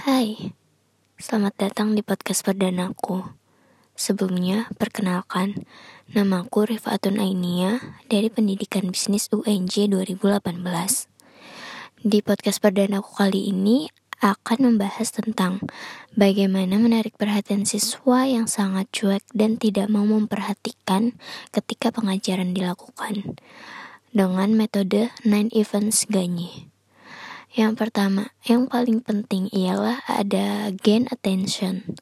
Hai, selamat datang di podcast perdanaku. Sebelumnya, perkenalkan, namaku Rifatun Ainia dari Pendidikan Bisnis UNJ 2018. Di podcast perdanaku kali ini akan membahas tentang bagaimana menarik perhatian siswa yang sangat cuek dan tidak mau memperhatikan ketika pengajaran dilakukan dengan metode 9 events Ganyi. Yang pertama, yang paling penting ialah ada gain attention.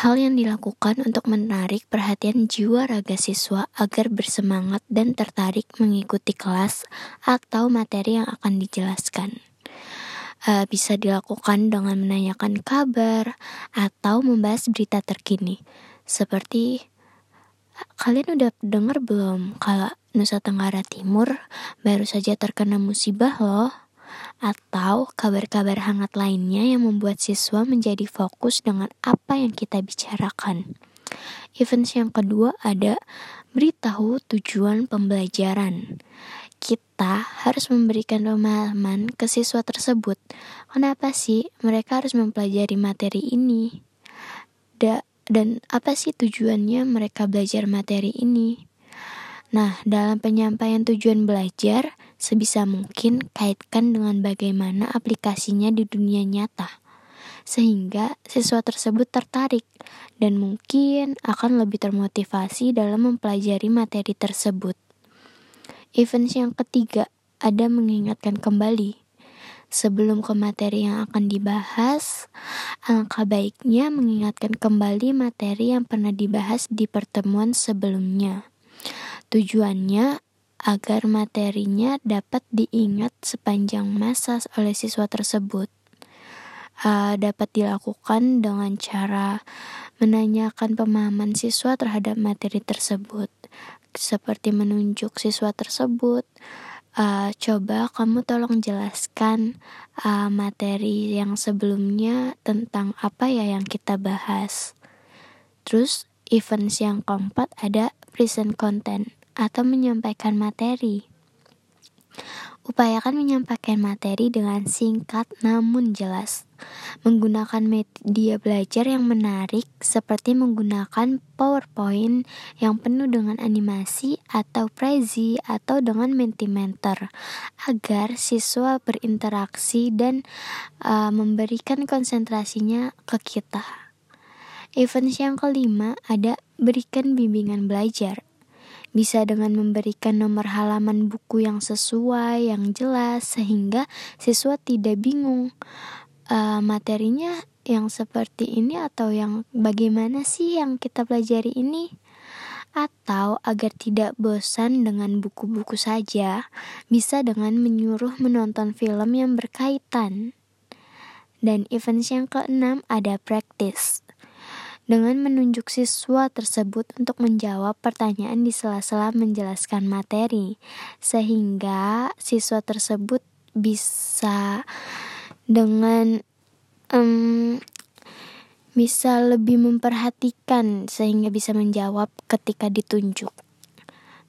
Hal yang dilakukan untuk menarik perhatian jiwa raga siswa agar bersemangat dan tertarik mengikuti kelas atau materi yang akan dijelaskan. Uh, bisa dilakukan dengan menanyakan kabar atau membahas berita terkini, seperti kalian udah dengar belum kalau Nusa Tenggara Timur baru saja terkena musibah loh atau kabar-kabar hangat lainnya yang membuat siswa menjadi fokus dengan apa yang kita bicarakan. Events yang kedua ada beritahu tujuan pembelajaran. Kita harus memberikan pemahaman ke siswa tersebut. Kenapa sih mereka harus mempelajari materi ini? Da dan apa sih tujuannya mereka belajar materi ini? Nah, dalam penyampaian tujuan belajar, sebisa mungkin kaitkan dengan bagaimana aplikasinya di dunia nyata, sehingga siswa tersebut tertarik dan mungkin akan lebih termotivasi dalam mempelajari materi tersebut. Events yang ketiga ada mengingatkan kembali. Sebelum ke materi yang akan dibahas, alangkah baiknya mengingatkan kembali materi yang pernah dibahas di pertemuan sebelumnya. Tujuannya agar materinya dapat diingat sepanjang masa oleh siswa tersebut. Uh, dapat dilakukan dengan cara menanyakan pemahaman siswa terhadap materi tersebut, seperti menunjuk siswa tersebut. Uh, coba kamu tolong jelaskan uh, materi yang sebelumnya tentang apa ya yang kita bahas. Terus events yang keempat ada present content atau menyampaikan materi. Upayakan menyampaikan materi dengan singkat namun jelas. Menggunakan media belajar yang menarik seperti menggunakan PowerPoint yang penuh dengan animasi atau prezi atau dengan Mentimeter agar siswa berinteraksi dan uh, memberikan konsentrasinya ke kita. Events yang kelima ada berikan bimbingan belajar bisa dengan memberikan nomor halaman buku yang sesuai, yang jelas, sehingga siswa tidak bingung uh, materinya yang seperti ini atau yang bagaimana sih yang kita pelajari ini. Atau agar tidak bosan dengan buku-buku saja, bisa dengan menyuruh menonton film yang berkaitan. Dan events yang keenam ada practice dengan menunjuk siswa tersebut untuk menjawab pertanyaan di sela-sela menjelaskan materi, sehingga siswa tersebut bisa dengan um, bisa lebih memperhatikan sehingga bisa menjawab ketika ditunjuk.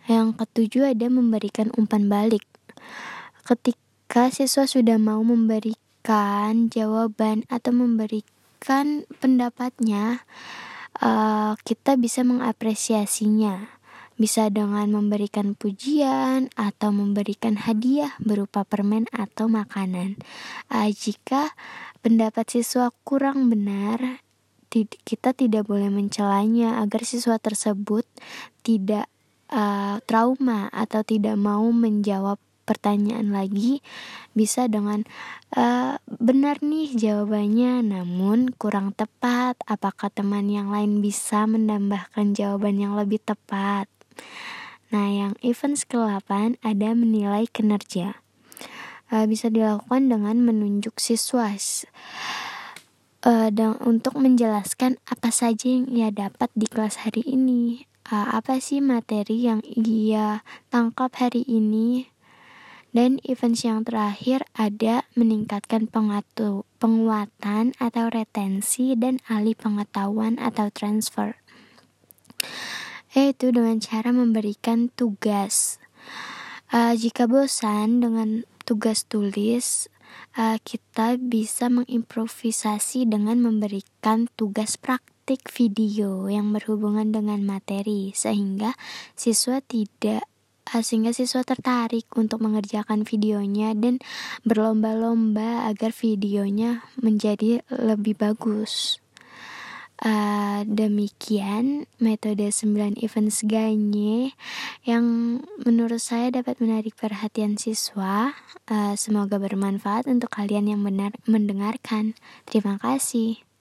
Yang ketujuh ada memberikan umpan balik. Ketika siswa sudah mau memberikan jawaban atau memberikan memberikan pendapatnya, uh, kita bisa mengapresiasinya. Bisa dengan memberikan pujian atau memberikan hadiah berupa permen atau makanan. Uh, jika pendapat siswa kurang benar, kita tidak boleh mencelanya agar siswa tersebut tidak uh, trauma atau tidak mau menjawab pertanyaan lagi bisa dengan uh, benar nih jawabannya namun kurang tepat. Apakah teman yang lain bisa menambahkan jawaban yang lebih tepat? Nah yang events ke-8 ada menilai kinerja. Uh, bisa dilakukan dengan menunjuk siswa uh, dan untuk menjelaskan apa saja yang ia dapat di kelas hari ini. Apa sih materi yang ia tangkap hari ini dan events yang terakhir ada meningkatkan pengatu, penguatan atau retensi dan alih pengetahuan atau transfer. Yaitu dengan cara memberikan tugas. Uh, jika bosan dengan tugas tulis, uh, kita bisa mengimprovisasi dengan memberikan tugas praktik video yang berhubungan dengan materi sehingga siswa tidak sehingga siswa tertarik untuk mengerjakan videonya dan berlomba-lomba agar videonya menjadi lebih bagus. Uh, demikian metode 9 events ganye yang menurut saya dapat menarik perhatian siswa. Uh, semoga bermanfaat untuk kalian yang benar mendengarkan. Terima kasih.